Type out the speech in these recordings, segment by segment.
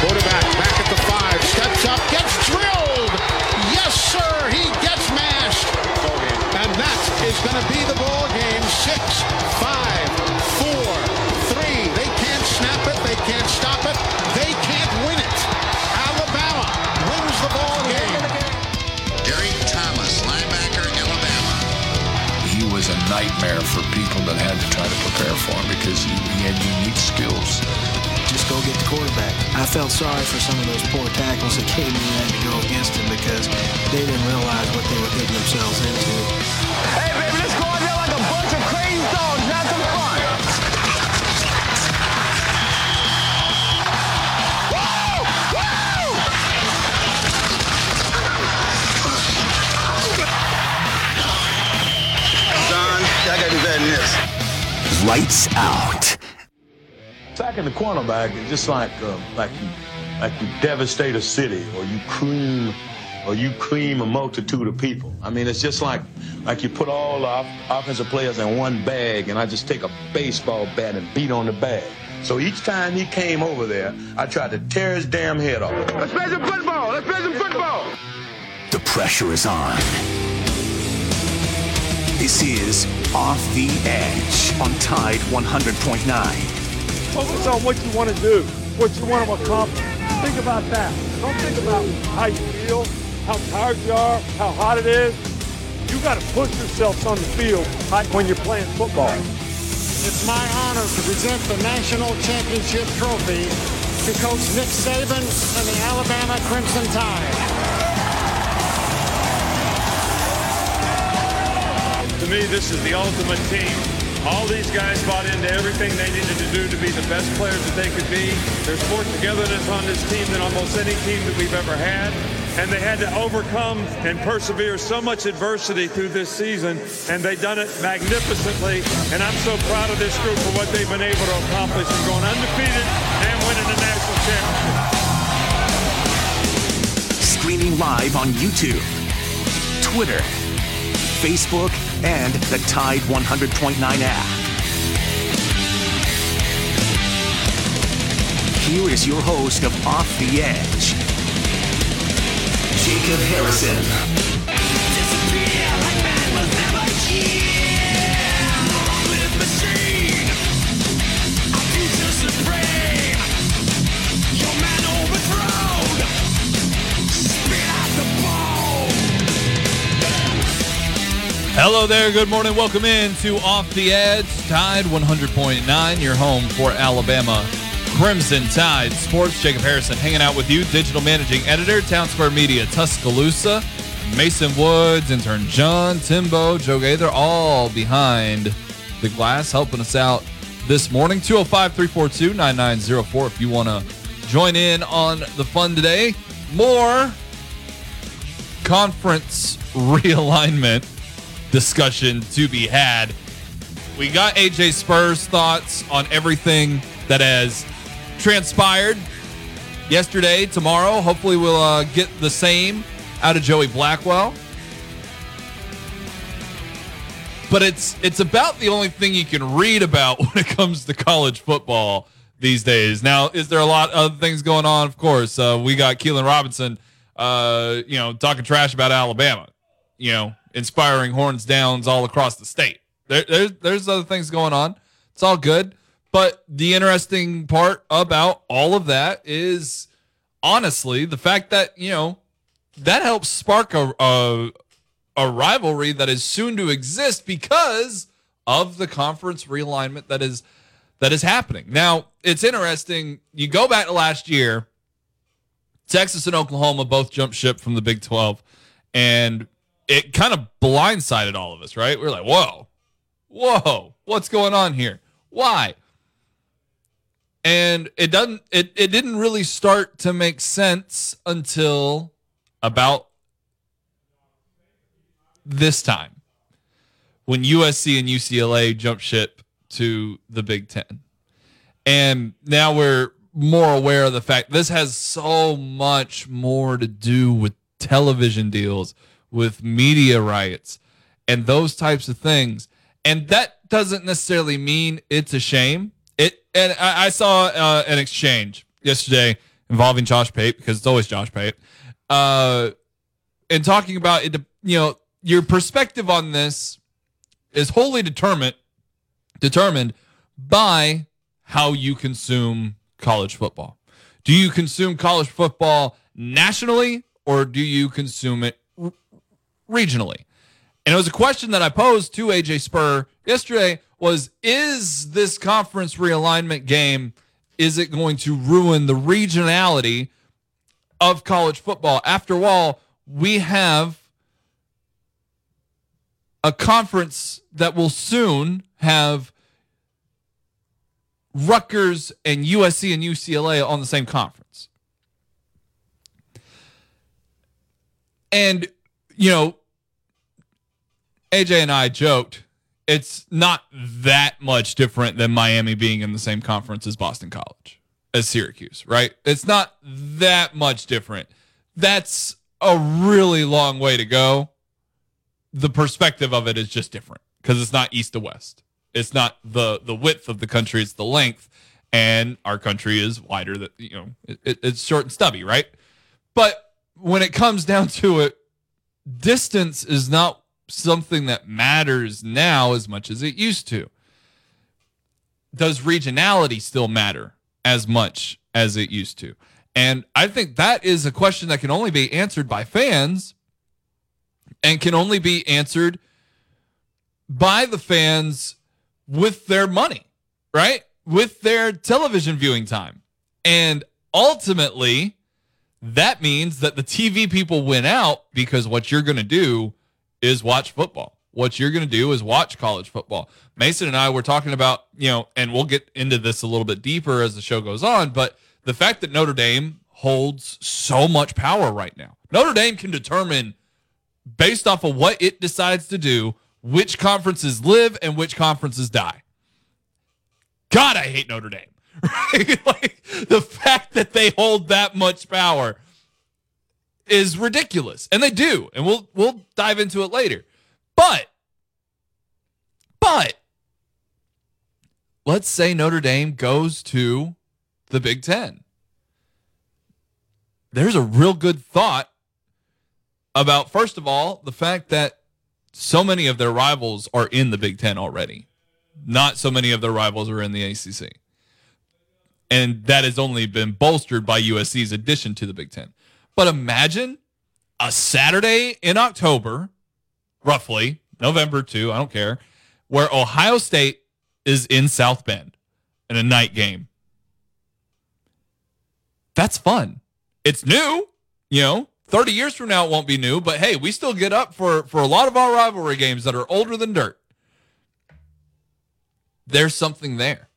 Quarterback back at the five, steps up, gets drilled. Yes, sir, he gets mashed. And that is going to be the ball game. Six, prepare for him because he, he had unique skills. just go get the quarterback. I felt sorry for some of those poor tackles that came in and had to go against him because they didn't realize what they were getting themselves into. Lights out. Sacking the cornerback is just like uh, like you like you devastate a city or you cream or you cream a multitude of people. I mean, it's just like like you put all the off- offensive players in one bag, and I just take a baseball bat and beat on the bag. So each time he came over there, I tried to tear his damn head off. Let's play some football. Let's play some football. The pressure is on. This is Off the Edge on Tide 100.9. Focus on what you want to do, what you want to accomplish. Think about that. Don't think about how you feel, how tired you are, how hot it is. You got to push yourselves on the field like when you're playing football. It's my honor to present the national championship trophy to Coach Nick Saban and the Alabama Crimson Tide. Me, this is the ultimate team. All these guys bought into everything they needed to do to be the best players that they could be. There's more togetherness on this team than almost any team that we've ever had. And they had to overcome and persevere so much adversity through this season, and they've done it magnificently. And I'm so proud of this group for what they've been able to accomplish and going undefeated and winning the national championship. Streaming live on YouTube, Twitter, Facebook, and the Tide 100.9 app. Here is your host of Off the Edge, Jacob Harrison. Hello there. Good morning. Welcome in to Off the Edge, Tide 100.9, your home for Alabama Crimson Tide Sports. Jacob Harrison hanging out with you, digital managing editor, Town Square Media, Tuscaloosa. Mason Woods, intern John, Timbo, Joe Gay, they're all behind the glass helping us out this morning. 205 342 9904 if you want to join in on the fun today. More conference realignment discussion to be had. We got AJ Spurs thoughts on everything that has transpired yesterday, tomorrow. Hopefully, we'll uh, get the same out of Joey Blackwell. But it's it's about the only thing you can read about when it comes to college football these days. Now, is there a lot of other things going on? Of course, uh, we got Keilan Robinson, uh, you know, talking trash about Alabama. You know, inspiring horns downs all across the state. There, there's there's other things going on. It's all good. But the interesting part about all of that is honestly the fact that, you know, that helps spark a, a, a rivalry that is soon to exist because of the conference realignment that is that is happening. Now, it's interesting. You go back to last year, Texas and Oklahoma both jumped ship from the Big 12 and it kind of blindsided all of us, right? We are like, whoa, whoa, what's going on here? Why? And it doesn't it, it didn't really start to make sense until about this time when USC and UCLA jumped ship to the Big Ten. And now we're more aware of the fact this has so much more to do with television deals with media rights and those types of things. And that doesn't necessarily mean it's a shame. It and I, I saw uh, an exchange yesterday involving Josh Pate because it's always Josh Pate. Uh, and talking about it, you know, your perspective on this is wholly determined determined by how you consume college football. Do you consume college football nationally or do you consume it regionally? And it was a question that I posed to AJ Spur yesterday was is this conference realignment game is it going to ruin the regionality of college football? After all, we have a conference that will soon have Rutgers and USC and UCLA on the same conference. And, you know, AJ and I joked it's not that much different than Miami being in the same conference as Boston College, as Syracuse, right? It's not that much different. That's a really long way to go. The perspective of it is just different because it's not east to west. It's not the the width of the country; it's the length, and our country is wider. That you know, it, it's short and stubby, right? But when it comes down to it, distance is not something that matters now as much as it used to. Does regionality still matter as much as it used to? And I think that is a question that can only be answered by fans and can only be answered by the fans with their money, right? With their television viewing time. And ultimately, that means that the TV people win out because what you're going to do is watch football. What you're going to do is watch college football. Mason and I were talking about, you know, and we'll get into this a little bit deeper as the show goes on, but the fact that Notre Dame holds so much power right now. Notre Dame can determine based off of what it decides to do which conferences live and which conferences die. God, I hate Notre Dame. Right? like the fact that they hold that much power is ridiculous. And they do. And we'll we'll dive into it later. But but let's say Notre Dame goes to the Big 10. There's a real good thought about first of all, the fact that so many of their rivals are in the Big 10 already. Not so many of their rivals are in the ACC. And that has only been bolstered by USC's addition to the Big 10. But imagine a Saturday in October, roughly November 2, I don't care, where Ohio State is in South Bend in a night game. That's fun. It's new, you know. 30 years from now it won't be new, but hey, we still get up for for a lot of our rivalry games that are older than dirt. There's something there.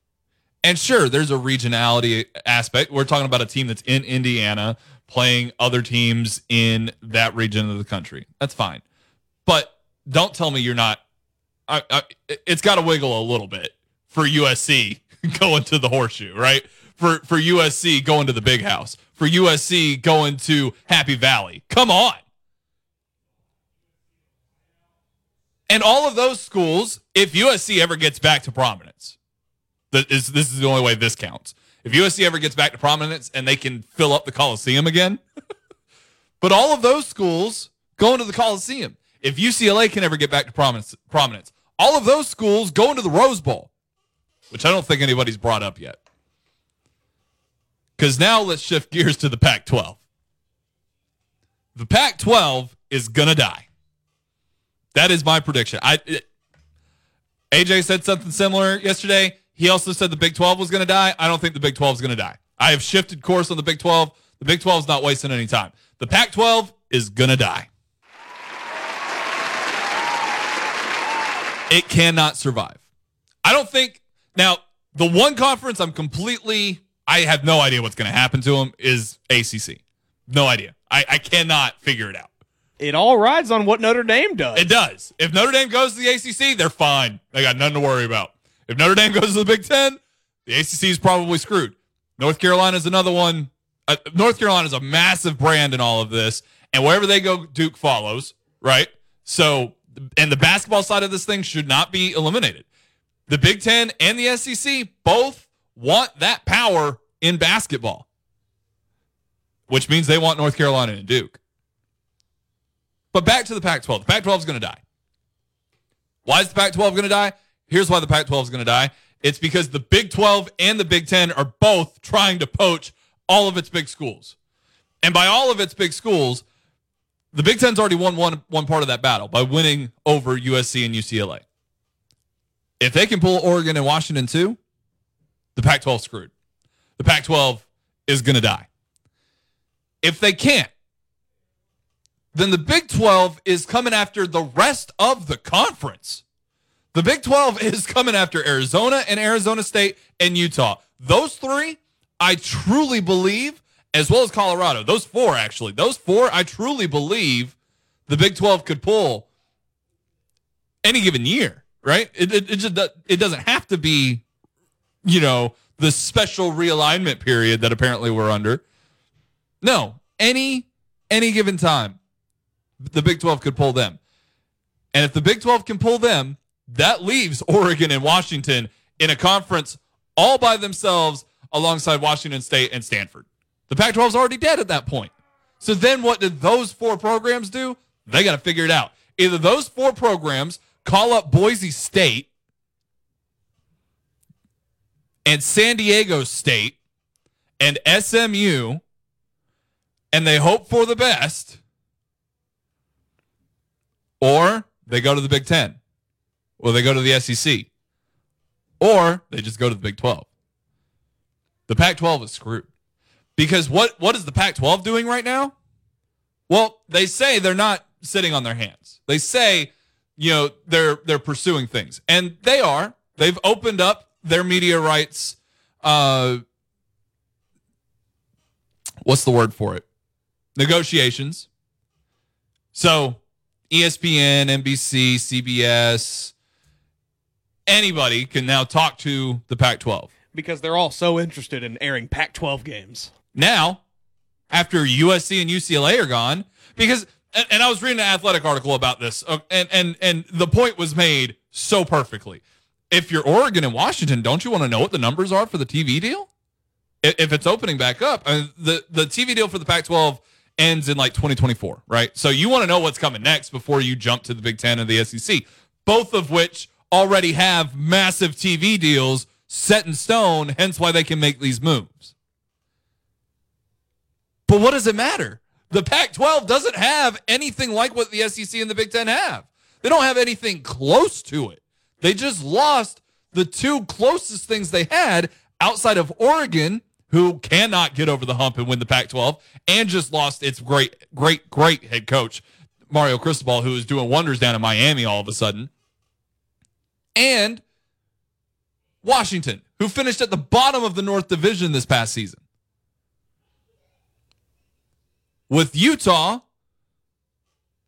And sure, there's a regionality aspect. We're talking about a team that's in Indiana playing other teams in that region of the country. That's fine. But don't tell me you're not. I, I, it's got to wiggle a little bit for USC going to the horseshoe, right? For for USC going to the big house, for USC going to Happy Valley. Come on. And all of those schools, if USC ever gets back to prominence, this is, the only way this counts. If USC ever gets back to prominence and they can fill up the Coliseum again, but all of those schools going to the Coliseum. If UCLA can ever get back to prominence, prominence, all of those schools going to the Rose Bowl, which I don't think anybody's brought up yet. Because now let's shift gears to the Pac 12. The Pac 12 is going to die. That is my prediction. I it, AJ said something similar yesterday. He also said the Big 12 was going to die. I don't think the Big 12 is going to die. I have shifted course on the Big 12. The Big 12 is not wasting any time. The Pac 12 is going to die. It cannot survive. I don't think. Now, the one conference I'm completely, I have no idea what's going to happen to them is ACC. No idea. I, I cannot figure it out. It all rides on what Notre Dame does. It does. If Notre Dame goes to the ACC, they're fine. They got nothing to worry about. If Notre Dame goes to the Big Ten, the ACC is probably screwed. North Carolina is another one. Uh, North Carolina is a massive brand in all of this, and wherever they go, Duke follows. Right. So And the basketball side of this thing should not be eliminated. The Big Ten and the SEC both want that power in basketball, which means they want North Carolina and Duke. But back to the Pac 12. The Pac 12 is going to die. Why is the Pac 12 going to die? Here's why the Pac 12 is going to die it's because the Big 12 and the Big 10 are both trying to poach all of its big schools. And by all of its big schools, the Big Ten's already won one, one part of that battle by winning over USC and UCLA. If they can pull Oregon and Washington too, the Pac 12 screwed. The Pac 12 is going to die. If they can't, then the Big 12 is coming after the rest of the conference. The Big 12 is coming after Arizona and Arizona State and Utah. Those three, I truly believe, as well as Colorado, those four actually, those four, I truly believe the Big 12 could pull any given year, right? It, it, it just it doesn't have to be, you know, the special realignment period that apparently we're under. No, any any given time, the Big 12 could pull them. And if the Big 12 can pull them, that leaves Oregon and Washington in a conference all by themselves alongside Washington State and Stanford. The Pac 12 is already dead at that point. So then what did those four programs do? They got to figure it out. Either those four programs call up Boise State and San Diego State and SMU and they hope for the best, or they go to the Big Ten, or they go to the SEC, or they just go to the Big 12. The Pac 12 is screwed. Because what, what is the Pac 12 doing right now? Well, they say they're not sitting on their hands. They say, you know, they're they're pursuing things. And they are. They've opened up their media rights uh what's the word for it? Negotiations. So ESPN, NBC, CBS, anybody can now talk to the Pac 12. Because they're all so interested in airing Pac 12 games. Now, after USC and UCLA are gone, because and, and I was reading an athletic article about this, uh, and and and the point was made so perfectly. If you're Oregon and Washington, don't you want to know what the numbers are for the TV deal? I- If it's opening back up, I mean, the the TV deal for the Pac-12 ends in like 2024, right? So you want to know what's coming next before you jump to the Big Ten and the SEC, both of which already have massive TV deals set in stone. Hence why they can make these moves. But what does it matter? The Pac 12 doesn't have anything like what the SEC and the Big Ten have. They don't have anything close to it. They just lost the two closest things they had outside of Oregon, who cannot get over the hump and win the Pac 12, and just lost its great, great, great head coach, Mario Cristobal, who is doing wonders down in Miami all of a sudden. And Washington, who finished at the bottom of the North Division this past season. With Utah,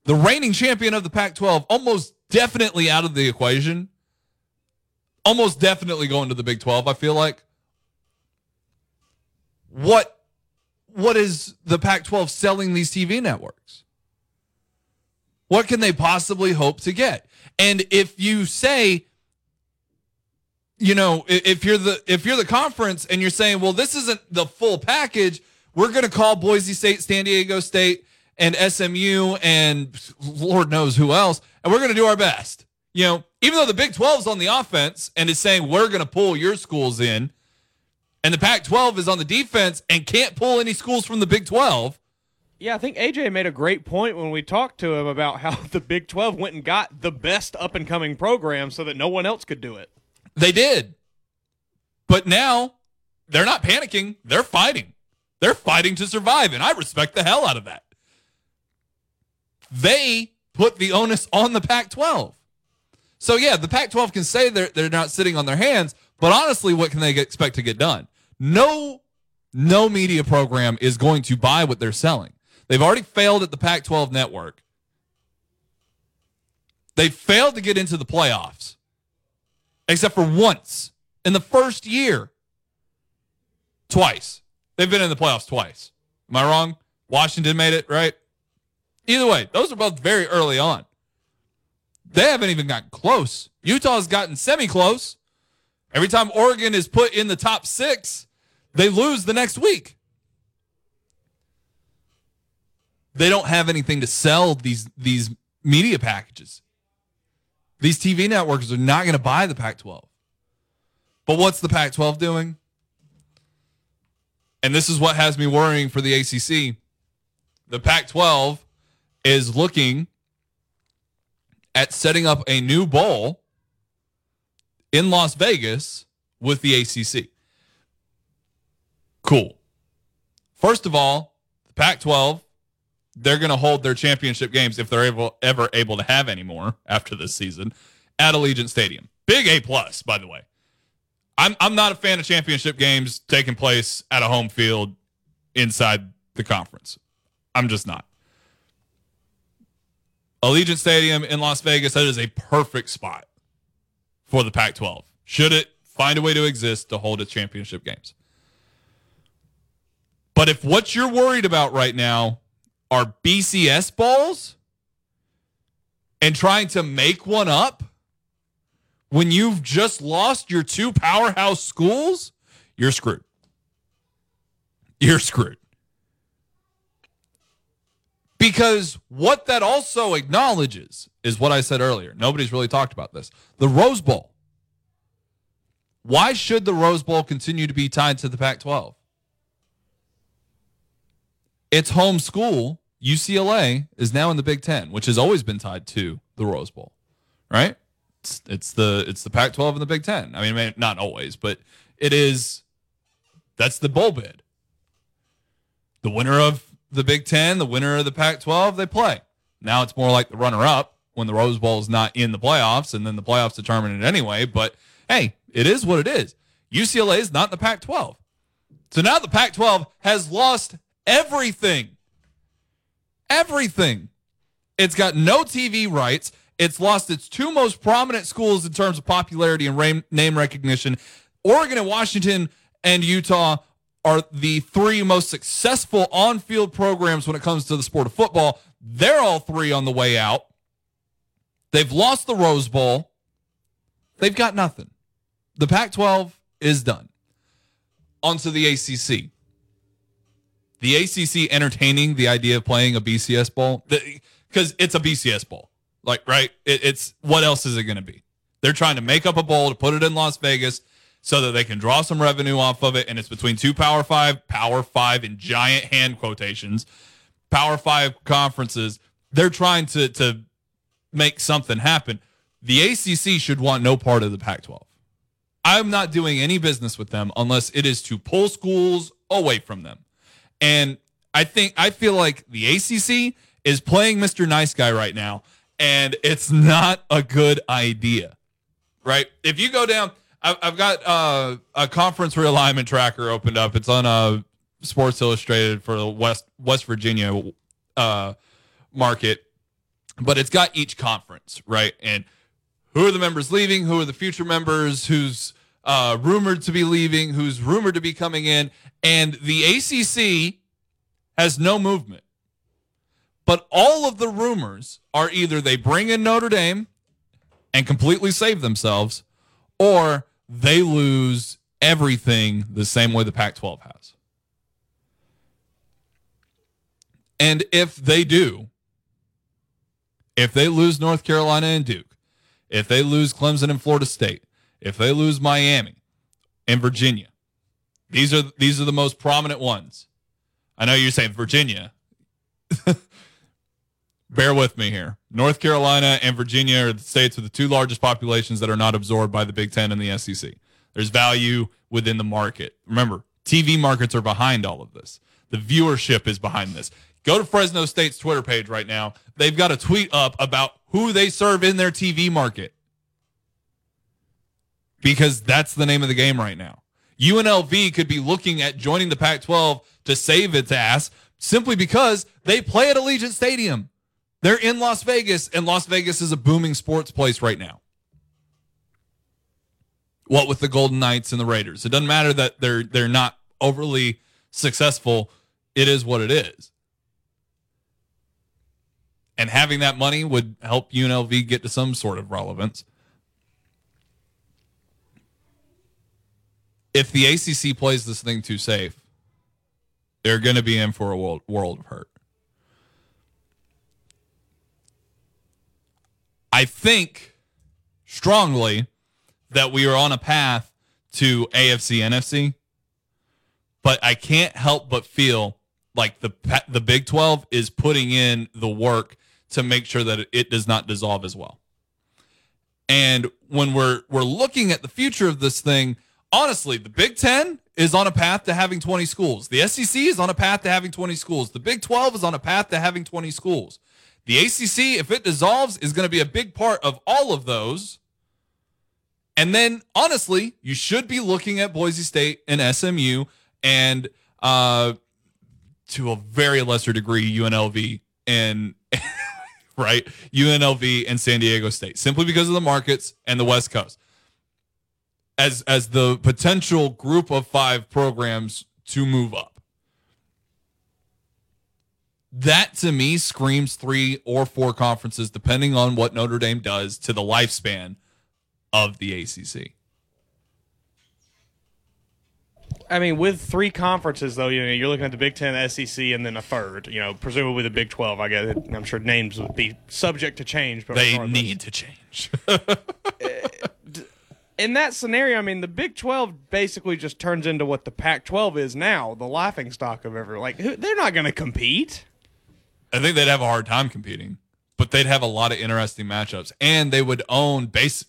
the reigning champion of the Pac 12, almost definitely out of the equation, almost definitely going to the Big 12, I feel like. What what is the Pac 12 selling these TV networks? What can they possibly hope to get? And if you say, you know, if you're the if you're the conference and you're saying, well, this isn't the full package, we're going to call Boise State, San Diego State, and SMU, and Lord knows who else, and we're going to do our best. You know, even though the Big 12 is on the offense and is saying we're going to pull your schools in, and the Pac 12 is on the defense and can't pull any schools from the Big 12. Yeah, I think AJ made a great point when we talked to him about how the Big 12 went and got the best up and coming program so that no one else could do it. They did. But now they're not panicking. They're fighting. They're fighting to survive. And I respect the hell out of that. They put the onus on the Pac 12. So, yeah, the Pac 12 can say they're, they're not sitting on their hands. But honestly, what can they expect to get done? No, no media program is going to buy what they're selling. They've already failed at the Pac 12 network. They failed to get into the playoffs except for once in the first year. Twice. They've been in the playoffs twice. Am I wrong? Washington made it, right? Either way, those are both very early on. They haven't even gotten close. Utah's gotten semi close. Every time Oregon is put in the top six, they lose the next week. They don't have anything to sell these these media packages. These TV networks are not going to buy the Pac 12. But what's the Pac 12 doing? And this is what has me worrying for the ACC. The Pac 12 is looking at setting up a new bowl in Las Vegas with the ACC. Cool. First of all, the Pac 12 they're going to hold their championship games if they're able ever able to have any more after this season at Allegiant Stadium. Big A plus, by the way. I'm I'm not a fan of championship games taking place at a home field inside the conference. I'm just not. Allegiant Stadium in Las Vegas, that is a perfect spot for the Pac 12. Should it find a way to exist to hold its championship games? But if what you're worried about right now are BCS balls and trying to make one up when you've just lost your two powerhouse schools, you're screwed. You're screwed. Because what that also acknowledges is what I said earlier. Nobody's really talked about this. The Rose Bowl. Why should the Rose Bowl continue to be tied to the Pac 12? It's home school. UCLA is now in the Big Ten, which has always been tied to the Rose Bowl, right? It's, it's the it's the Pac 12 and the Big Ten. I mean, not always, but it is. That's the bowl bid. The winner of the Big Ten, the winner of the Pac 12, they play. Now it's more like the runner up when the Rose Bowl is not in the playoffs, and then the playoffs determine it anyway. But hey, it is what it is. UCLA is not in the Pac 12. So now the Pac 12 has lost everything. Everything. It's got no TV rights. It's lost its two most prominent schools in terms of popularity and name recognition. Oregon and Washington and Utah are the three most successful on field programs when it comes to the sport of football. They're all three on the way out. They've lost the Rose Bowl. They've got nothing. The Pac 12 is done. Onto the ACC. The ACC entertaining the idea of playing a BCS bowl because it's a BCS bowl. Like, right? It, it's what else is it going to be? They're trying to make up a bowl to put it in Las Vegas so that they can draw some revenue off of it. And it's between two Power Five, Power Five in giant hand quotations, Power Five conferences. They're trying to to make something happen. The ACC should want no part of the Pac 12. I'm not doing any business with them unless it is to pull schools away from them. And I think I feel like the ACC is playing Mr. Nice Guy right now, and it's not a good idea. Right? If you go down, I've got uh, a conference realignment tracker opened up. It's on uh, Sports Illustrated for the West West Virginia uh, market, but it's got each conference right and who are the members leaving, who are the future members, who's uh, rumored to be leaving, who's rumored to be coming in, and the ACC has no movement. But all of the rumors are either they bring in Notre Dame and completely save themselves, or they lose everything the same way the Pac 12 has. And if they do, if they lose North Carolina and Duke, if they lose Clemson and Florida State, if they lose Miami and Virginia, these are these are the most prominent ones. I know you're saying Virginia. Bear with me here. North Carolina and Virginia are the states with the two largest populations that are not absorbed by the Big Ten and the SEC. There's value within the market. Remember, TV markets are behind all of this. The viewership is behind this. Go to Fresno State's Twitter page right now. They've got a tweet up about who they serve in their TV market. Because that's the name of the game right now. UNLV could be looking at joining the Pac 12 to save its ass simply because they play at Allegiant Stadium. They're in Las Vegas, and Las Vegas is a booming sports place right now. What with the Golden Knights and the Raiders? It doesn't matter that they're they're not overly successful. It is what it is. and having that money would help UNLV get to some sort of relevance. If the ACC plays this thing too safe, they're going to be in for a world, world of hurt. I think strongly that we are on a path to AFC NFC, but I can't help but feel like the the Big 12 is putting in the work to make sure that it does not dissolve as well. And when we're we're looking at the future of this thing, honestly, the Big 10 is on a path to having 20 schools. The SEC is on a path to having 20 schools. The Big 12 is on a path to having 20 schools. The ACC, if it dissolves, is going to be a big part of all of those. And then, honestly, you should be looking at Boise State and SMU and uh, to a very lesser degree, UNLV and right UNLV and San Diego State, simply because of the markets and the West Coast, as as the potential group of five programs to move up. That to me screams three or four conferences, depending on what Notre Dame does to the lifespan of the ACC. I mean, with three conferences, though, you know, you're looking at the Big Ten, SEC, and then a third. You know, presumably the Big Twelve. I guess I'm sure names would be subject to change, but They need to change. Eh, in that scenario, I mean, the Big 12 basically just turns into what the Pac 12 is now, the laughing stock of everyone. Like, who- they're not going to compete. I think they'd have a hard time competing, but they'd have a lot of interesting matchups, and they would own base.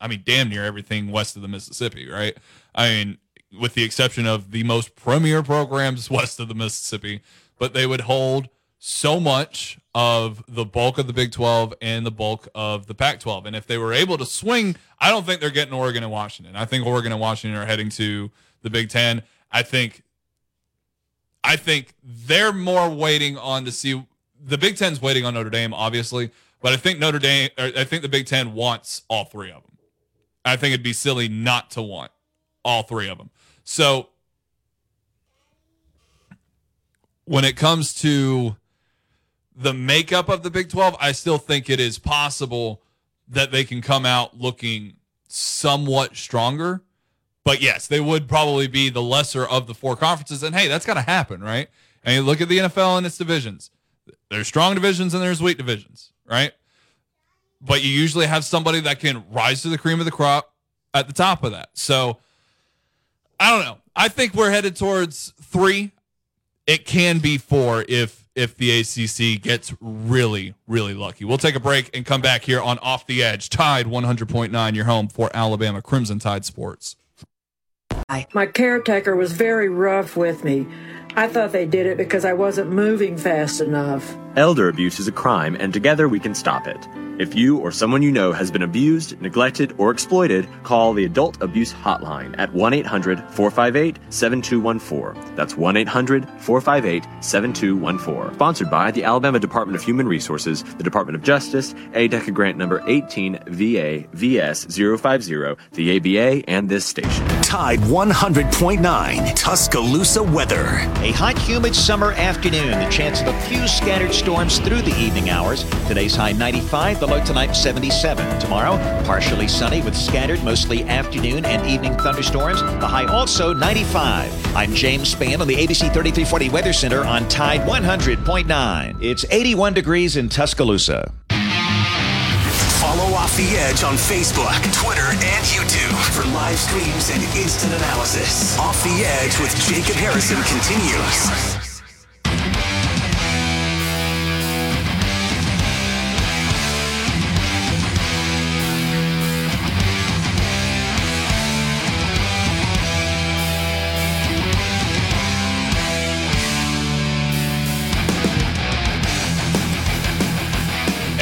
I mean, damn near everything west of the Mississippi, right? I mean, with the exception of the most premier programs west of the Mississippi, but they would hold so much of the bulk of the Big 12 and the bulk of the Pac 12. And if they were able to swing, I don't think they're getting Oregon and Washington. I think Oregon and Washington are heading to the Big 10. I think I think they're more waiting on to see the Big Ten's waiting on Notre Dame, obviously, but I think Notre Dame, I think the Big Ten wants all three of them. I think it'd be silly not to want all three of them. So when it comes to the makeup of the Big 12, I still think it is possible that they can come out looking somewhat stronger. But yes, they would probably be the lesser of the four conferences. And hey, that's got to happen, right? And you look at the NFL and its divisions. There's strong divisions and there's weak divisions, right? But you usually have somebody that can rise to the cream of the crop at the top of that. So I don't know. I think we're headed towards three. It can be four if if the ACC gets really really lucky. We'll take a break and come back here on Off the Edge. Tide 100.9, your home for Alabama Crimson Tide Sports. My caretaker was very rough with me. I thought they did it because I wasn't moving fast enough. Elder abuse is a crime, and together we can stop it. If you or someone you know has been abused, neglected, or exploited, call the Adult Abuse Hotline at 1 800 458 7214. That's 1 800 458 7214. Sponsored by the Alabama Department of Human Resources, the Department of Justice, ADECA grant number 18 VA VS 050, the ABA, and this station. Tide 100.9 Tuscaloosa weather. A hot, humid summer afternoon. The chance of a few scattered storms through the evening hours. Today's high 95, the low tonight 77. Tomorrow, partially sunny with scattered, mostly afternoon and evening thunderstorms. The high also 95. I'm James Spann on the ABC 3340 Weather Center on Tide 100.9. It's 81 degrees in Tuscaloosa. Off the Edge on Facebook, Twitter, and YouTube for live streams and instant analysis. Off the Edge with Jacob Harrison continues.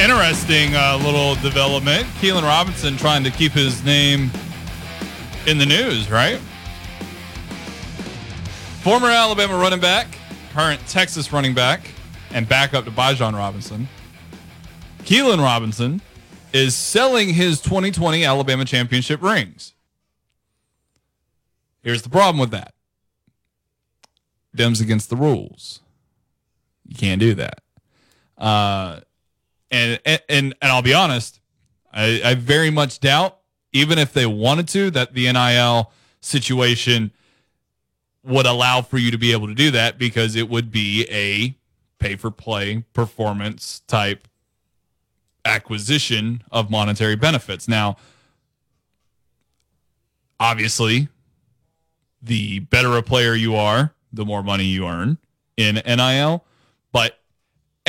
Interesting uh, little development. Keilan Robinson trying to keep his name in the news, right? Former Alabama running back, current Texas running back, and backup to Bijan Robinson. Keilan Robinson is selling his 2020 Alabama championship rings. Here's the problem with that. Dems against the rules. You can't do that. Uh, And and and, I'll be honest, I, I very much doubt, even if they wanted to, that the NIL situation would allow for you to be able to do that because it would be a pay for play performance type acquisition of monetary benefits. Now, obviously, the better a player you are, the more money you earn in NIL.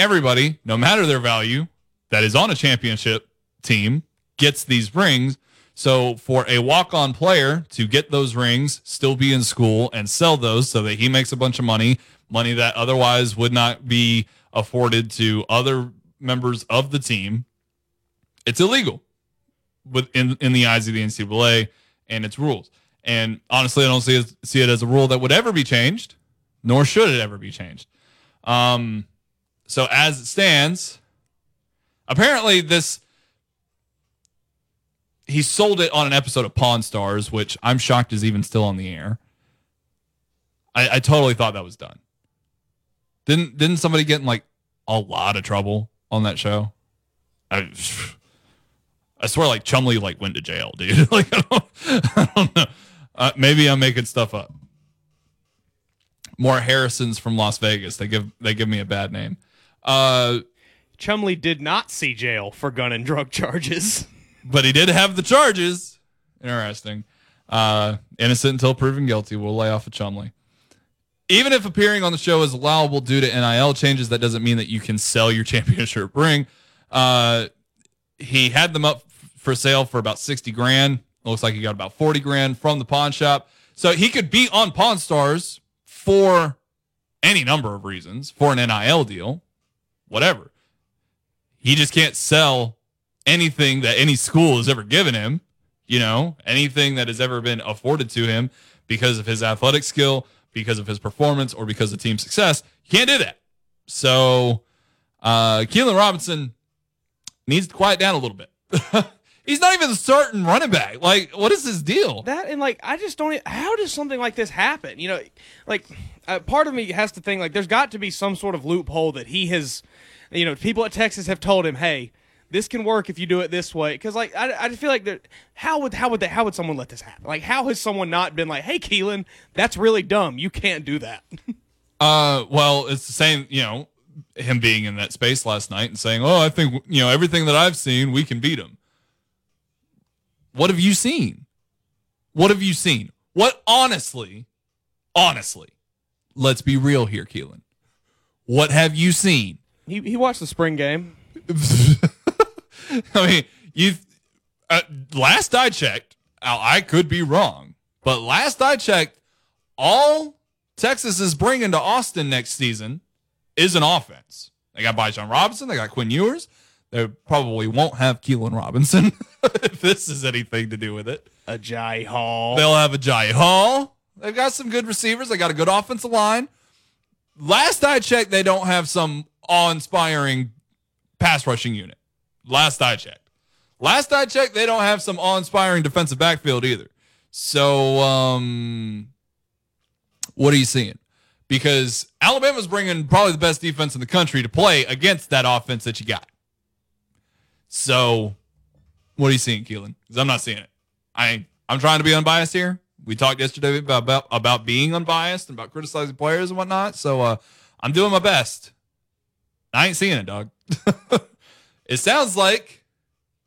Everybody, no matter their value, that is on a championship team gets these rings. So for a walk-on player to get those rings, still be in school and sell those so that he makes a bunch of money, money that otherwise would not be afforded to other members of the team, it's illegal within in the eyes of the NCAA and its rules. And honestly, I don't see it, see it as a rule that would ever be changed, nor should it ever be changed. Um, so as it stands, apparently this he sold it on an episode of Pawn Stars, which I'm shocked is even still on the air. I, I totally thought that was done. Didn't didn't somebody get in like a lot of trouble on that show? I, I swear, like Chumlee like went to jail, dude. like I don't, I don't know. Uh, maybe I'm making stuff up. More Harrisons from Las Vegas. They give they give me a bad name. Uh, Chumlee did not see jail for gun and drug charges. but he did have the charges. Interesting. Uh, innocent until proven guilty. We'll lay off of Chumlee. Even if appearing on the show is allowable due to NIL changes, that doesn't mean that you can sell your championship ring. Uh, he had them up for sale for about 60 grand. Looks like he got about 40 grand from the pawn shop. So he could be on Pawn Stars for any number of reasons, for an NIL deal, whatever. He just can't sell anything that any school has ever given him, you know, anything that has ever been afforded to him because of his athletic skill, because of his performance, or because of team success. You can't do that. So uh Keilan Robinson needs to quiet down a little bit. He's not even starting running back. Like, what is his deal? That and like, I just don't. How does something like this happen? You know, like, uh, part of me has to think like, there's got to be some sort of loophole that he has. You know, people at Texas have told him, hey. This can work if you do it this way, because like I, just feel like. How would how would they how would someone let this happen? Like how has someone not been like, hey Keilan, that's really dumb. You can't do that. Uh, well, it's the same, you know, him being in that space last night and saying, "Oh, I think you know everything that I've seen, we can beat him." What have you seen? What have you seen? What honestly, honestly, let's be real here, Keilan. What have you seen? he he watched the spring game. I mean, you. Uh, last I checked, I could be wrong, but last I checked, all Texas is bringing to Austin next season is an offense. They got Bijan Robinson, they got Quinn Ewers. They probably won't have Keilan Robinson if this is anything to do with it. A Jai Hall. They'll have a Jai Hall. They've got some good receivers. They got a good offensive line. Last I checked, they don't have some awe-inspiring pass rushing unit. Last I checked. Last I checked, they don't have some awe-inspiring defensive backfield either. So, um, what are you seeing? Because Alabama's bringing probably the best defense in the country to play against that offense that you got. So, what are you seeing, Keilan? Because I'm not seeing it. I I'm trying to be unbiased here. We talked yesterday about about, being unbiased and about criticizing players and whatnot. So, uh, I'm doing my best. I ain't seeing it, dog. it sounds like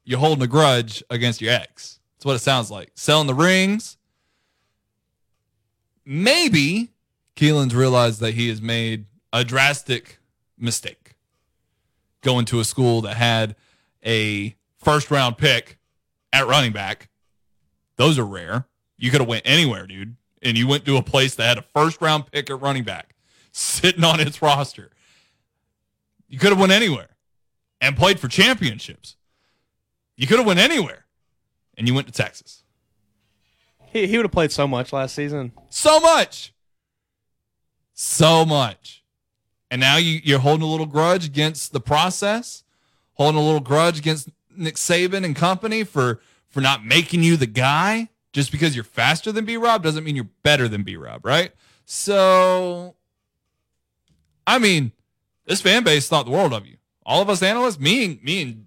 you're holding a grudge against your ex. That's what it sounds like. Selling the rings. Maybe Keilan's realized that he has made a drastic mistake going to a school that had a first round pick at running back. Those are rare. You could have went anywhere, dude. And you went to a place that had a first round pick at running back sitting on its roster. You could have went anywhere and played for championships. You could have went anywhere and you went to Texas. He he would have played so much last season. So much. So much. And now you, you're holding a little grudge against the process, holding a little grudge against Nick Saban and company for for not making you the guy. Just because you're faster than B Rob doesn't mean you're better than B Rob, right? So I mean, this fan base thought the world of you all of us analysts, me and me and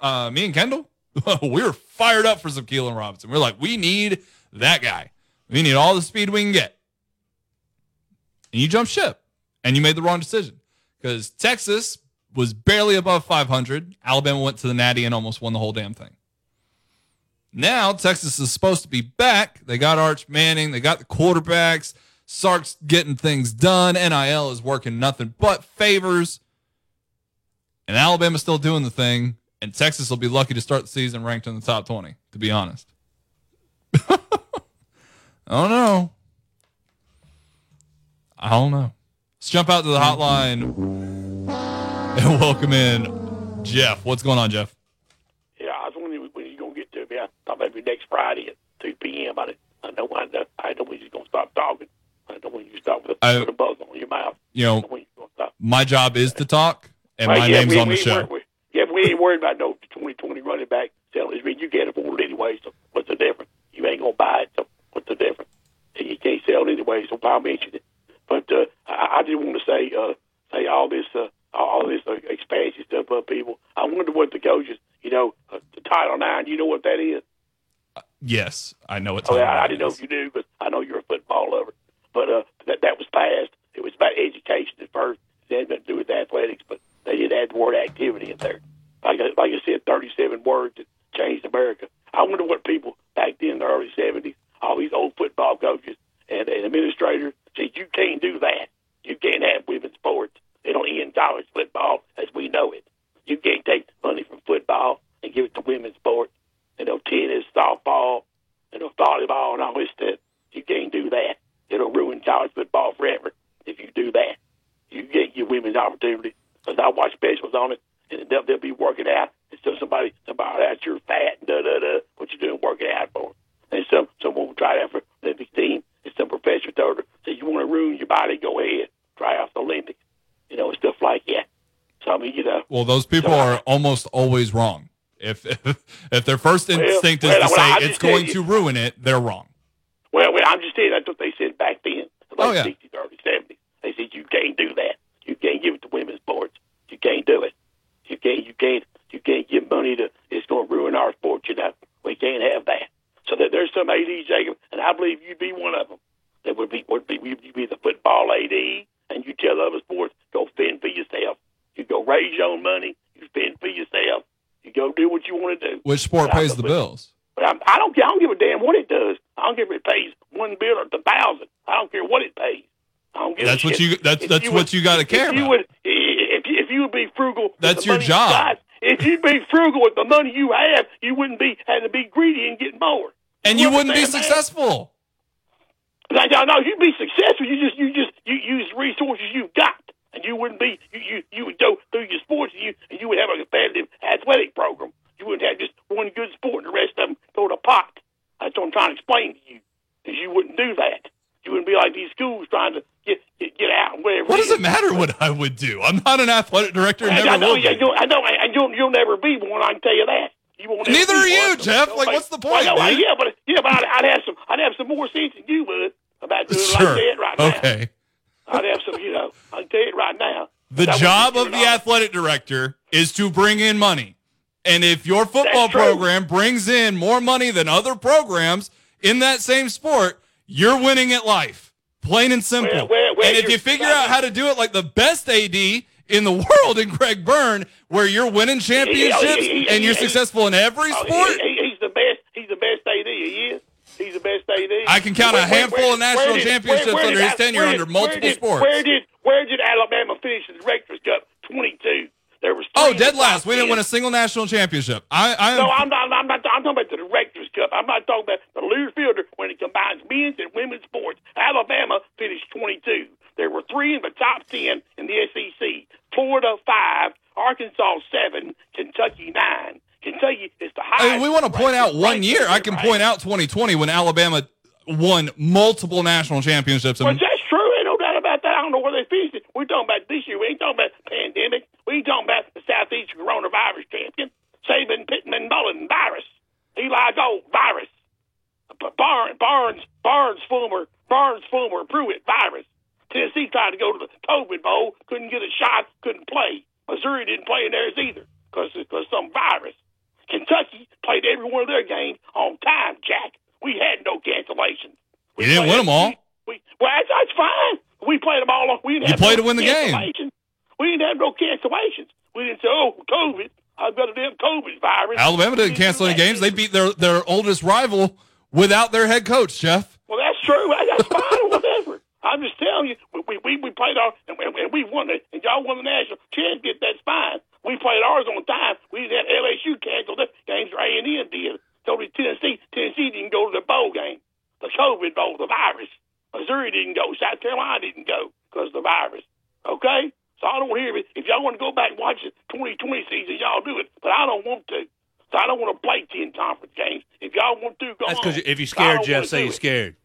uh, me and Kendall, we were fired up for some Keilan Robinson. We are like, we need that guy. We need all the speed we can get. And you jumped ship, and you made the wrong decision because Texas was barely above 500. Alabama went to the Natty and almost won the whole damn thing. Now Texas is supposed to be back. They got Arch Manning. They got the quarterbacks. Sark's getting things done. NIL is working nothing but favors. And Alabama's still doing the thing. And Texas will be lucky to start the season ranked in the top 20, to be honest. I don't know. I don't know. Let's jump out to the hotline and welcome in Jeff. What's going on, Jeff? Yeah, I was wondering when you're going to get I thought maybe next Friday at 2 p.m. I, I know I know, I know when you're going to stop talking. I don't know when you stop with, I- with a buzz on your mouth. You know, my job is to talk, and Well, my yeah, name's we- on the show. we- yeah, we ain't worried about no 2020 running back selling. I mean, you can't afford it anyway, so what's the difference? You ain't going to buy it, so what's the difference? And you can't sell it anyway, so why mention it? But uh, I, I just want to say, uh, say all this, uh, all this uh, expansion stuff up, people. I wonder what the coaches, you know, uh, the Title Nine. You know what that is? Yes, I know it's. Oh, yeah, I didn't know if you knew, but I know you're a football lover. But uh, that that was passed. It was about education at first. It had nothing to do with athletics, but they did add the word activity in there. Like I, like I said, 37 words that changed America. I wonder what people back then in the early 70s, all these old football coaches and, and administrators said, you can't do that. You can't have women's sports. It'll end college football as we know it. You can't take money from football and give it to women's sports. You know, tennis, softball, you know, volleyball, and all this stuff. You can't do that. It'll ruin college football forever if you do that. You can't give women's opportunity. Because I watch specials on it, and they'll, they'll be working out. And so somebody, somebody out you're fat, and da da da. What you doing working out for? And some someone will try out for the Olympic team. And some professor told her, "Say you want to ruin your body, go ahead, try out for the Olympics." You know, and stuff like that. So I mean, you know, Well, those people are almost always wrong. If if, if their first Well, instinct is well, to well, say I it's going to ruin it, they're wrong. Well, well, I'm just saying that's what they said back then, the late Oh, yeah. 60s, early 70s. They said you can't do that. You can't give it to women's sports. You can't do it. You can't. You can't. You can't give money to. It's going to ruin our sport. You know, we can't have that. So that there's some AD Jacob, and I believe you'd be one of them. That would be would be you'd be the football AD, and you tell other sports go fend for yourself. You go raise your own money. You fend for yourself. You go do what you want to do. Which sport pays the bills? I'm, don't. I don't give a damn what it does. I don't care if it pays one bill or a thousand. I don't care what it pays. I don't give a That's what shit. you. That's If that's you what would- you got to if care you about. Would, if you, if you would be frugal, That's your job. got, if you'd be frugal with the money you have, you wouldn't be having to be greedy and get more. and you wouldn't be that? successful. No, no, no, you'd be successful. You just you just you use resources you've got, and you wouldn't be you you, you would go through your sports, and you and you would have a competitive athletic program. You wouldn't have just one good sport, and the rest of them go to pot. That's what I'm trying to explain to you. Is you wouldn't do that. You wouldn't be like these schools trying to get get, get out and whatever. What it does is. it matter what I would do? I'm not an athletic director. I, Never I know, will yeah, be. you, I know, and you'll, you'll never be one. I can tell you that. You won't. Neither are you, one. Jeff. Like, what's the point, Well, no, dude? yeah, but yeah, but I'd, I'd have some. I'd have some more sense than you would about doing it Sure. like that right now. Okay. I'd have some. You know, I can tell you right now. The job of the athletic director is to bring in money. And if your football program brings in more money than other programs in that same sport, you're winning at life. Plain and simple. Well, well, and if you're- figure out how to do it like the best AD in the world in Greg Byrne, where you're winning championships he- he- and you're successful in every Oh, sport, he- he's the best. He's the best AD. He is. He's the best AD. I can count a Where- where- handful where- of national did- championships where- where under his tenure where under multiple where did, sports. Where did where did Alabama finish in the Rector's Cup? Twenty two. There was oh, dead last. We didn't win a single national championship. I, I No, I'm not. I'm not. I'm talking about the Directors Cup. I'm not talking about the Lear Fielder when it combines men's and women's sports. Alabama finished 22. There were three in the top 10 in the SEC. Florida five, Arkansas seven, Kentucky nine. Kentucky is the I highest. mean, we want to point out one year. I can right? point out 2020 when Alabama won multiple national championships. Well, that's true. Ain't no doubt about that. I don't know where they finished it. We're talking about this year. We ain't talking about pandemic. We ain't talking about the Southeast coronavirus champion, Saban, Pittman, Mullen virus, Eli Gold virus, Barnes, Barnes, Barnes, Fulmer, Barnes, Fulmer, Pruitt virus. Tennessee tried to go to the COVID Bowl, couldn't get a shot, couldn't play. Missouri didn't play in theirs either because because some virus. Kentucky played every one of their games on time, Jack. We had no cancellations. You didn't win them all. We, well, that's, that's fine. We played them all. We didn't You have played no to win the game. We didn't have no cancellations. We didn't say, "Oh, COVID." I better them COVID virus. Alabama didn't cancel any games. They beat their their oldest rival without their head coach, Jeff. Well, that's true. That's fine or whatever. I'm just telling you, we we, we played our and, and, and we won it, and y'all won the national championship. That's fine. We played ours on time. We didn't have LSU cancel the games. or A and M did. So did Tennessee. Tennessee didn't go to the bowl game. The COVID bowl, the virus. Missouri didn't go. South Carolina didn't go because of the virus. Okay. So I don't hear it. If y'all want to go back and watch the 2020 season, y'all do it. But I don't want to. So I don't want to play 10 conference games. If y'all want to, go That's because if you're scared, Jeff, say you're scared.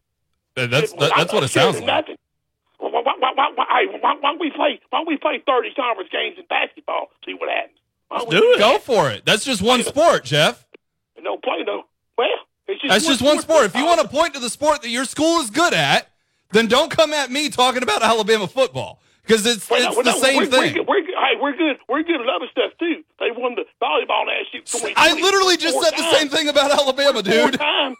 That's that, that's what it sounds like. Nothing. Why, why, why, why, why, why, we play? Why don't we play thirty conference games in basketball? See what happens. Why don't Do it. Go for it. That's just one sport, Jeff. No play though. Well, it's just That's just one sport. If you want to point to the sport that your school is good at, then don't come at me talking about Alabama football because it's Well, it's no, the no, same we're, thing. We're, we're, good- hey, we're good. We're good at other stuff too. They won the volleyball national. 2020 I literally just said the same thing about Alabama, Four dude. time,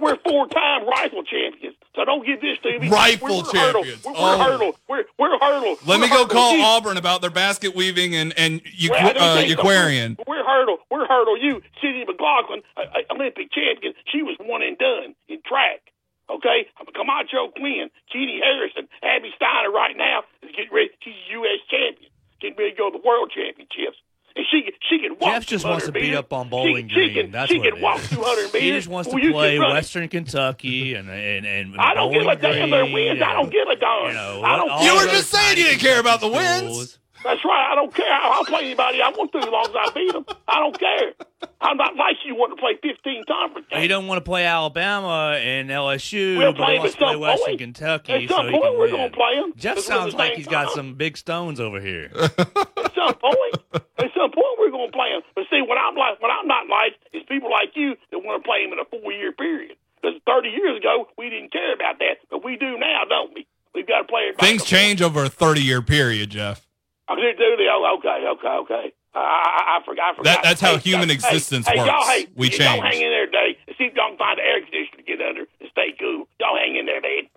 we're four-time rifle champions. So don't give this to me. Rifle we're, we're hurdle. champions. We're, Oh. we're hurdle. We're, we're hurdle. Let me We're go call You- Auburn about their basket weaving and and Equ- Well, uh, say so. Equestrian. We're hurdle. We're hurdle. You, Sydney McLaughlin, a, a Olympic champion. She was one and done in track. Okay, I'm a Camacho Quinn, Keni Harrison, Abby Steiner. Right now is getting ready. She's a U.S. champion, getting ready to go to the World Championships. And she can she can walk. Jeff just wants to 200 beat meters. up on She- Bowling she, Green. Can, That's she what can it walk is. 200 meters. He just wants to Well, you play can run it. Western Kentucky and and and I don't give a damn their Green wins. I don't give a darn. You know, I don't. You were just saying you didn't care about the Kentucky wins. Schools. That's right. I don't care. I'll play anybody I want to as long as I beat them. I don't care. I'm not like you want to play 15 conference games. He don't want to play Alabama and LSU, We'll but play he wants to play Western point. Kentucky At so some he can we're win. going to play them. Jeff sounds like he's got some big stones over here. At some point, at some point, we're going to play him. But see, what I'm like, what I'm not like, is people like you that want to play him in a four-year period. Because 30 years ago, we didn't care about that, but we do now, don't we? We've got to play it. Things change over a 30 year period, Jeff. I do, do they? Oh, okay, okay, okay. I, I, I forgot. I forgot. That- that's how Hey, human hey, existence hey, Y'all, works. hey, We y'all change. hang in there and see if y'all can find the air conditioner to get under and stay cool. Y'all hang in there, man.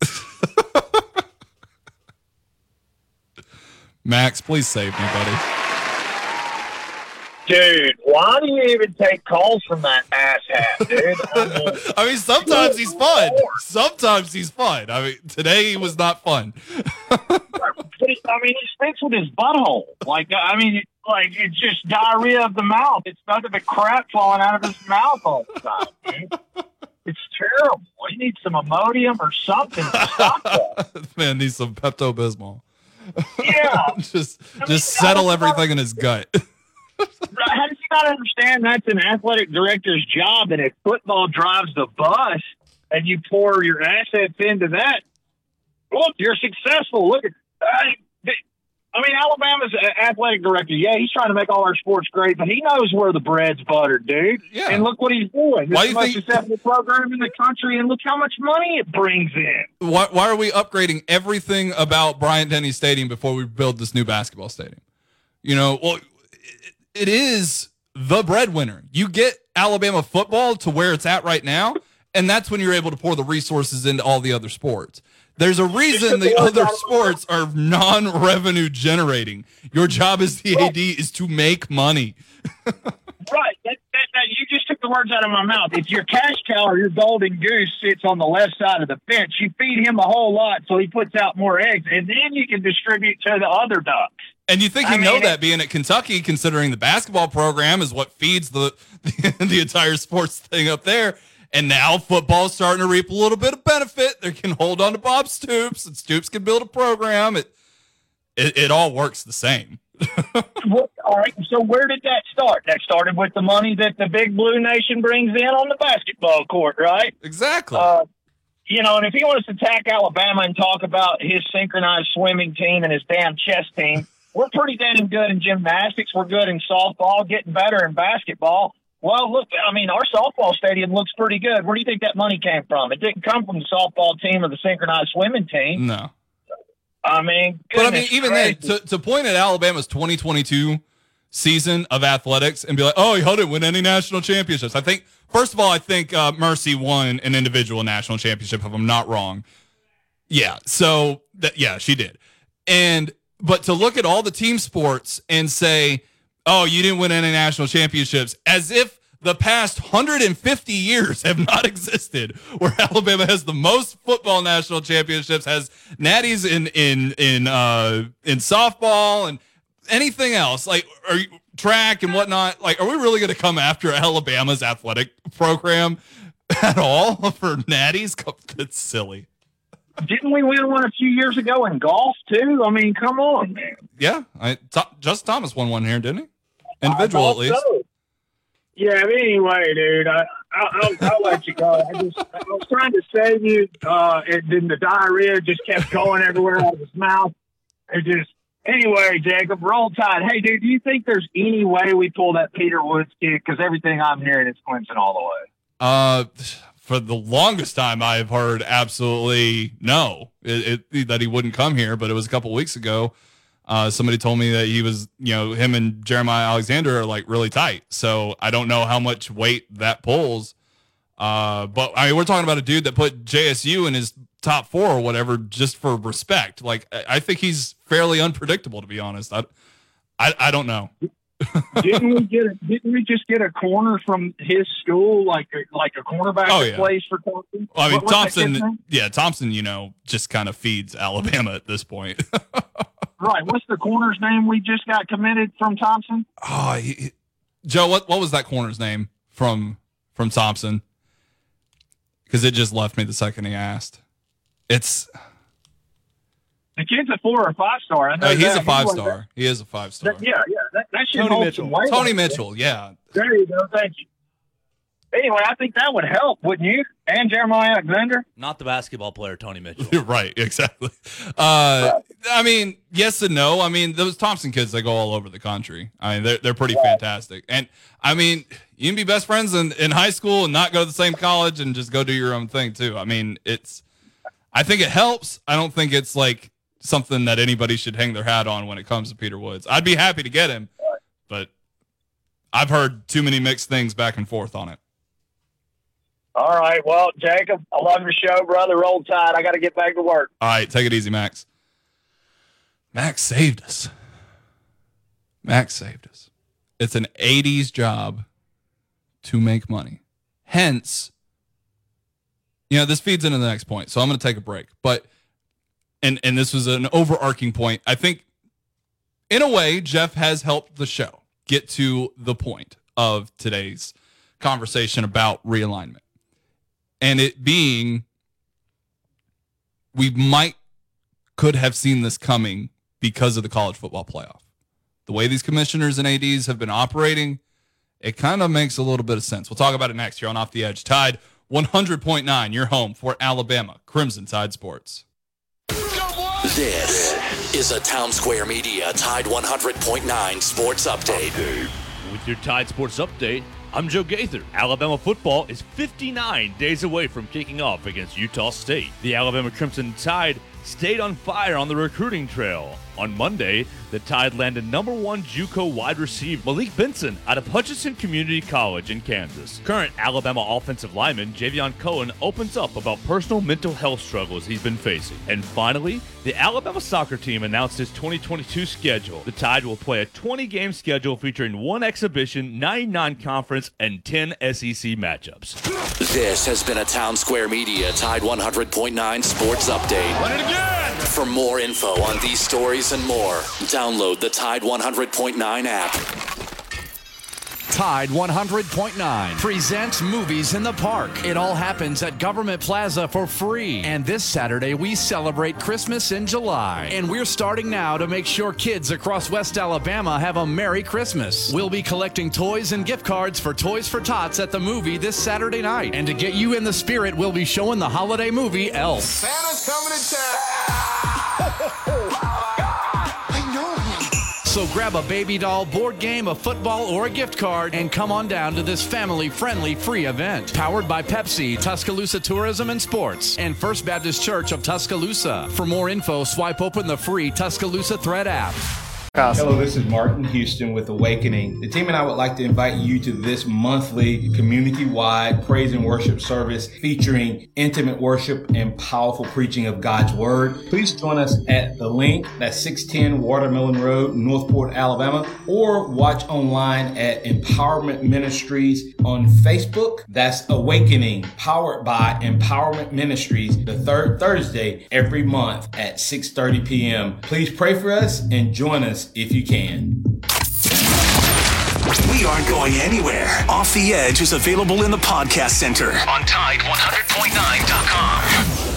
Max, please save me, buddy. Dude, why do you even take calls from that asshat, dude? I mean, I mean, sometimes he's fun. Sometimes he's fun. I mean, today he was not fun. I mean, he speaks with his butthole. Like, I mean, like it's just diarrhea of the mouth. It's nothing but crap falling out of his mouth all the time. Dude. It's terrible. You need some Imodium or something to stop that. Man needs some Pepto Bismol. Yeah. just just settle everything in his gut. Not understand that's an athletic director's job and if football drives the bus and you pour your assets into that, look, you're successful. Look at I, I mean, Alabama's athletic director. Yeah, he's trying to make all our sports great, but he knows where the bread's buttered, dude. Yeah. And look what he's doing. Why It's you the most think- successful program in the country, and look how much money it brings in. why, why are we upgrading everything about Bryant Denny Stadium before we build this new basketball stadium? You know, well, it, it is the breadwinner. You get Alabama football to where it's at right now, and that's when you're able to pour the resources into all the other sports. There's a reason the other sports are non-revenue generating. Your job as the AD is to make money. Right. That, that, that, you just took the words out of my mouth. If your cash cow or your golden goose sits on the left side of the fence, you feed him a whole lot so he puts out more eggs, and then you can distribute to the other ducks. And you think I you know mean, that being at Kentucky, considering the basketball program is what feeds the the, entire sports thing up there. And now football's starting to reap a little bit of benefit. They can hold on to Bob Stoops, and Stoops can build a program. It it, it all works the same. What, all right. So where did that start? That started with the money that the Big Blue Nation brings in on the basketball court, right? Exactly. Uh, you know, and if he wants to attack Alabama and talk about his synchronized swimming team and his damn chess team, we're pretty damn good in gymnastics. We're good in softball, getting better in basketball. Well, look, I mean, our softball stadium looks pretty good. Where do you think that money came from? It didn't come from the softball team or the synchronized swimming team. No. I mean, But I mean, even gracious. then, to, to point at Alabama's 2022 season of athletics and be like, oh, he didn't win any national championships. I think, first of all, I think uh, Mercy won an individual national championship, if I'm not wrong. Yeah. So, that, yeah, she did. And, but to look at all the team sports and say, oh, you didn't win any national championships, as if the past 150 years have not existed where Alabama has the most football national championships, has natties in in in uh in softball and anything else like are you, track and whatnot. Like, are we really going to come after Alabama's athletic program at all for natties? That's silly. Didn't we win one a few years ago in golf too? I mean, come on, man. Yeah, I, Th- Justin Thomas won one here, didn't he? Individual at least. so. Yeah, but anyway, dude, I, I, I'll, I'll let you go. I just I was trying to save you, uh, and then the diarrhea just kept going everywhere out of his mouth. It just anyway, Jacob, roll tide. Hey, dude, do you think there's any way we pull that Peter Woods kid? Because everything I'm hearing is Clemson all the way. Uh, for the longest time, I've heard absolutely no it, it, that he wouldn't come here. But it was a couple weeks ago. Uh, somebody told me that he was, you know, him and Jeremiah Alexander are like really tight. So I don't know how much weight that pulls. Uh, but I mean, we're talking about a dude that put JSU in his top four or whatever just for respect. Like I, I think he's fairly unpredictable, to be honest. I, I, I don't know. didn't we get? A, didn't we just get a corner from his school, like a, like a cornerback Oh, yeah. plays for Clemson? I mean, What- what's that kid's Thompson, yeah, Thompson, you know, just kind of feeds Alabama at this point. Right. What's the corner's name we just got committed from Thompson? Oh, he- Joe, what what was that corner's name from from Thompson? Because it just left me the second he asked. It's The kid's a four or five star. I know uh, he's that. a five Anyway, star. He is a five star. that- yeah, yeah. That, that should Tony hold Mitchell. some weight. Tony Mitchell. Yeah. There you go. Thank you. Anyway, I think that would help, wouldn't you? And Jeremiah Alexander. Not the basketball player Tony Mitchell. Right. Exactly. Uh, I mean, yes and no. I mean, those Thompson kids, they go all over the country. I mean, they're, they're pretty fantastic. And I mean, you can be best friends in, in high school and not go to the same college and just go do your own thing too. I mean, it's, I think it helps. I don't think it's like something that anybody should hang their hat on when it comes to Peter Woods. I'd be happy to get him, but I've heard too many mixed things back and forth on it. All right. Well, Jacob, I love your show, brother. Roll tide. I got to get back to work. All right, take it easy, Max. Max saved us. Max saved us. It's an AD's job to make money. Hence, you know, this feeds into the next point. So I'm going to take a break. But, and, and this was an overarching point. I think, in a way, Jeff has helped the show get to the point of today's conversation about realignment. And it being we might could have seen this coming because of the college football playoff. The way these commissioners and ADs have been operating, it kind of makes a little bit of sense. We'll talk about it next here on Off the Edge. Tide 100.9, your home for Alabama Crimson Tide Sports. This is a Town Square Media Tide 100.9 Sports Update. With your Tide Sports Update, I'm Joe Gaither. Alabama football is 59 days away from kicking off against Utah State. The Alabama Crimson Tide stayed on fire on the recruiting trail. On Monday, the Tide landed number one JUCO wide receiver Malik Benson out of Hutchinson Community College in Kansas. Current Alabama offensive lineman Javion Cohen opens up about personal mental health struggles he's been facing. And finally, the Alabama soccer team announced its 2022 schedule. The Tide will play a 20-game schedule featuring one exhibition, nine non-conference, and 10 SEC matchups. This has been a Town Square Media Tide 100.9 Sports Update. Run it again! For more info on these stories and more, download the Tide 100.9 app. Tide 100.9 presents Movies in the Park. It all happens at Government Plaza for free. And this Saturday, we celebrate Christmas in July. And we're starting now to make sure kids across West Alabama have a Merry Christmas. We'll be collecting toys and gift cards for Toys for Tots at the movie this Saturday night. And to get you in the spirit, we'll be showing the holiday movie Elf. Santa's coming to town. So grab a baby doll, board game, a football, or a gift card and come on down to this family friendly free event. Powered by Pepsi, Tuscaloosa Tourism and Sports, and First Baptist Church of Tuscaloosa. For more info, swipe open the free Tuscaloosa Thread app. Hello, this is Martin Houston with Awakening. The team and I would like to invite you to this monthly community wide praise and worship service featuring intimate worship and powerful preaching of God's Word. Please join us at the link that's 610 Watermelon Road, Northport, Alabama, or watch online at Empowerment Ministries on Facebook. That's Awakening, powered by Empowerment Ministries, the third Thursday every month at 6:30 p.m. Please pray for us and join us if you can. We aren't going anywhere. Off the Edge is available in the podcast center on Tide100.9.com.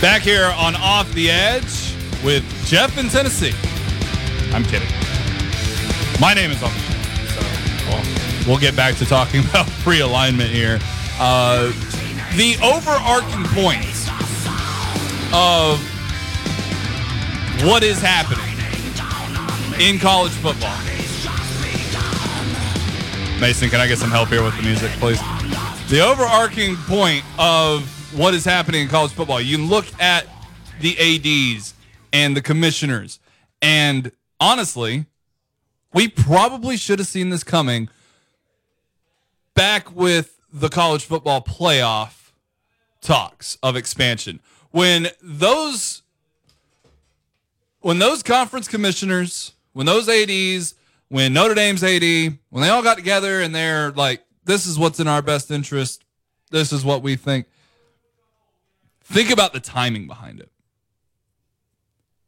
Back here on Off the Edge with Jeff in Tennessee. I'm kidding. My name is Off the show, so well, we'll get back to talking about pre-alignment here. Uh, the overarching points of what is happening in college football. Mason, can I get some help here with the music, please? The overarching point of what is happening in college football, you look at the ADs and the commissioners, and honestly, we probably should have seen this coming back with the college football playoff talks of expansion. When those when those conference commissioners, when those ADs, when Notre Dame's AD, when they all got together and they're like, this is what's in our best interest, this is what we think. Think about the timing behind it.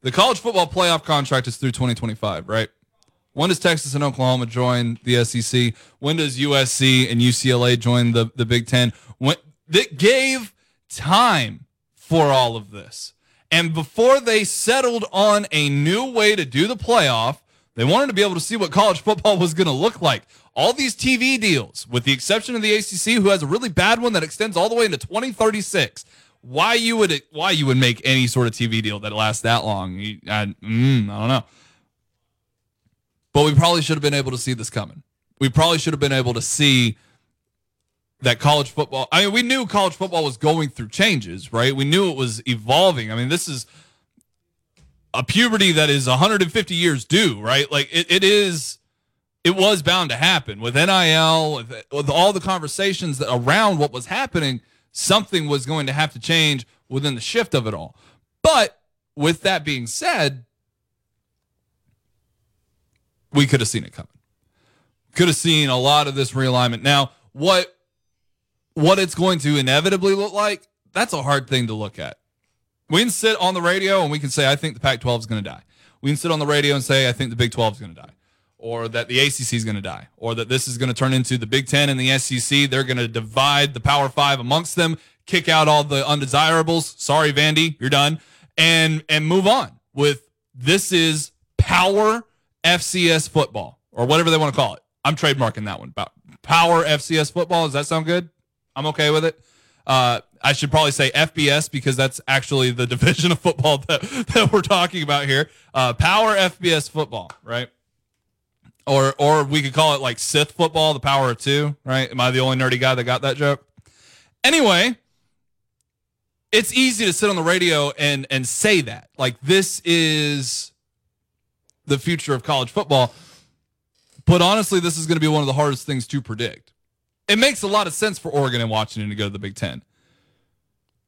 The college football playoff contract is through 2025, right? When does Texas and Oklahoma join the SEC? When does USC and UCLA join the, the Big Ten? When that gave time for all of this. And before they settled on a new way to do the playoff, they wanted to be able to see what college football was going to look like. All these TV deals, with the exception of the ACC, who has a really bad one that extends all the way into 2036. Why you would why you would make any sort of TV deal that lasts that long? I, mm, I don't know. But we probably should have been able to see this coming. We probably should have been able to see that college football. I mean, we knew college football was going through changes, right? We knew it was evolving. I mean, this is a puberty that is 150 years due, right? Like it, it is, it was bound to happen with NIL, with, with all the conversations that around what was happening. Something was going to have to change within the shift of it all. But with that being said, we could have seen it coming. Could have seen a lot of this realignment. Now, what what it's going to inevitably look like, that's a hard thing to look at. We can sit on the radio and we can say, I think the Pac 12 is going to die. We can sit on the radio and say, I think the Big 12 is going to die, or that the ACC is going to die, or that this is going to turn into the Big 10 and the SEC. They're going to divide the Power Five amongst them, kick out all the undesirables. Sorry, Vandy, you're done, and and move on with this is power FCS football or whatever they want to call it. I'm trademarking that one. Power FCS football. Does that sound good? I'm okay with it. Uh, I should probably say FBS because that's actually the division of football that, that we're talking about here. Uh, power FBS football, right? Or or we could call it like Sith football, the power of two, right? Am I the only nerdy guy that got that joke? Anyway, it's easy to sit on the radio and and say that. Like this is the future of college football. But honestly, this is going to be one of the hardest things to predict. It makes a lot of sense for Oregon and Washington to go to the Big Ten.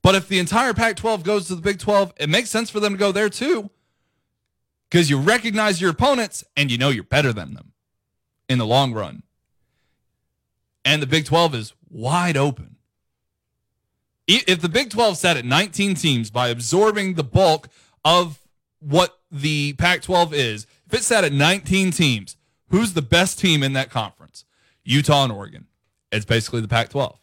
But if the entire Pac 12 goes to the Big 12, it makes sense for them to go there too. Because you recognize your opponents and you know you're better than them in the long run. And the Big 12 is wide open. If the Big 12 sat at 19 teams by absorbing the bulk of what the Pac 12 is, if it sat at 19 teams, who's the best team in that conference? Utah and Oregon. It's basically the Pac 12.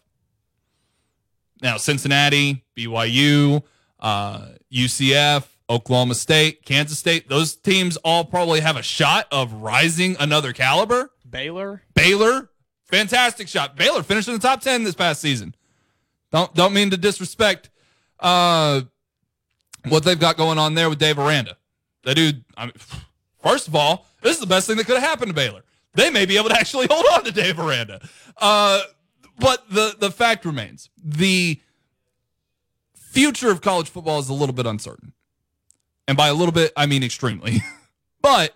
Now, Cincinnati, BYU, uh, UCF, Oklahoma State, Kansas State, those teams all probably have a shot of rising another caliber. Baylor. Baylor, Fantastic shot. Baylor finished in the top 10 this past season. Don't don't mean to disrespect uh, what they've got going on there with Dave Aranda. That dude, I mean, first of all, this is the best thing that could have happened to Baylor. They may be able to actually hold on to Dave Aranda. Uh, but the the fact remains the future of college football is a little bit uncertain. And by a little bit, I mean extremely. but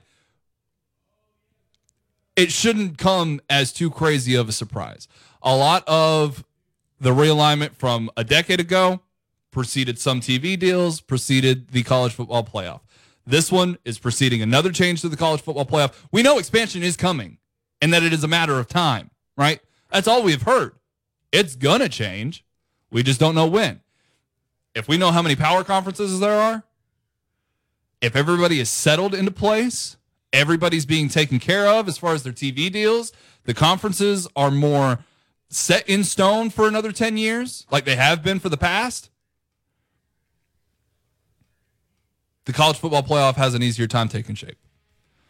it shouldn't come as too crazy of a surprise. A lot of the realignment from a decade ago preceded some TV deals, preceded the college football playoff. This one is preceding another change to the college football playoff. We know expansion is coming and that it is a matter of time, right? That's all we've heard. It's going to change. We just don't know when. If we know how many power conferences there are, if everybody is settled into place, everybody's being taken care of as far as their TV deals, the conferences are more set in stone for another 10 years, like they have been for the past. The college football playoff has an easier time taking shape.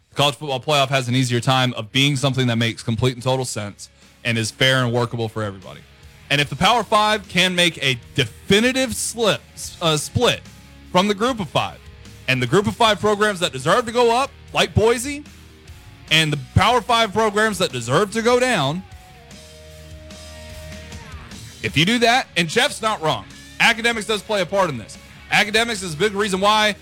The college football playoff has an easier time of being something that makes complete and total sense and is fair and workable for everybody. And if the Power Five can make a definitive slip, uh, split from the Group of Five, and the Group of Five programs that deserve to go up, like Boise, and the Power Five programs that deserve to go down, if you do that, and Jeff's not wrong, academics does play a part in this. Academics is a big reason why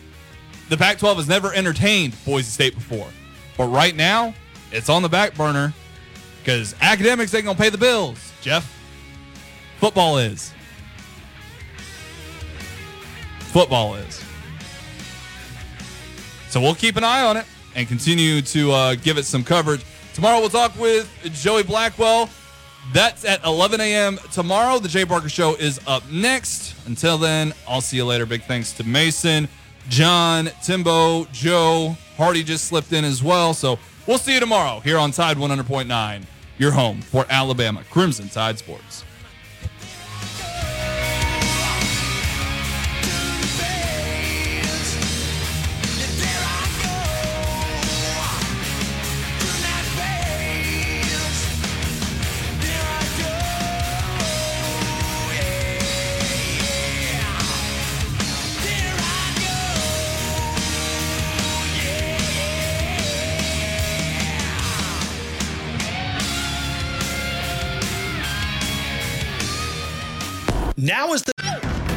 the Pac 12 has never entertained Boise State before. But right now, it's on the back burner because academics ain't going to pay the bills, Jeff. Football is. Football is. So we'll keep an eye on it and continue to uh, give it some coverage. Tomorrow we'll talk with Joey Blackwell. That's at 11 a.m. tomorrow. The Jay Barker Show is up next. Until then, I'll see you later. Big thanks to Mason, John, Timbo, Joe. Hardy just slipped in as well. So we'll see you tomorrow here on Tide 100.9, your home for Alabama Crimson Tide Sports. Now is the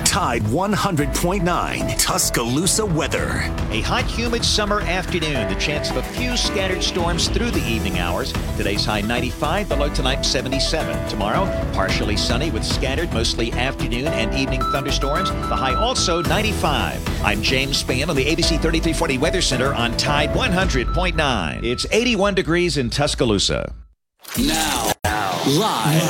Tide 100.9 Tuscaloosa weather. A hot, humid summer afternoon. The chance of a few scattered storms through the evening hours. Today's high 95, the low tonight 77. Tomorrow, partially sunny with scattered, mostly afternoon and evening thunderstorms. The high also 95. I'm James Spann on the ABC 3340 Weather Center on Tide 100.9. It's 81 degrees in Tuscaloosa. Now, now, live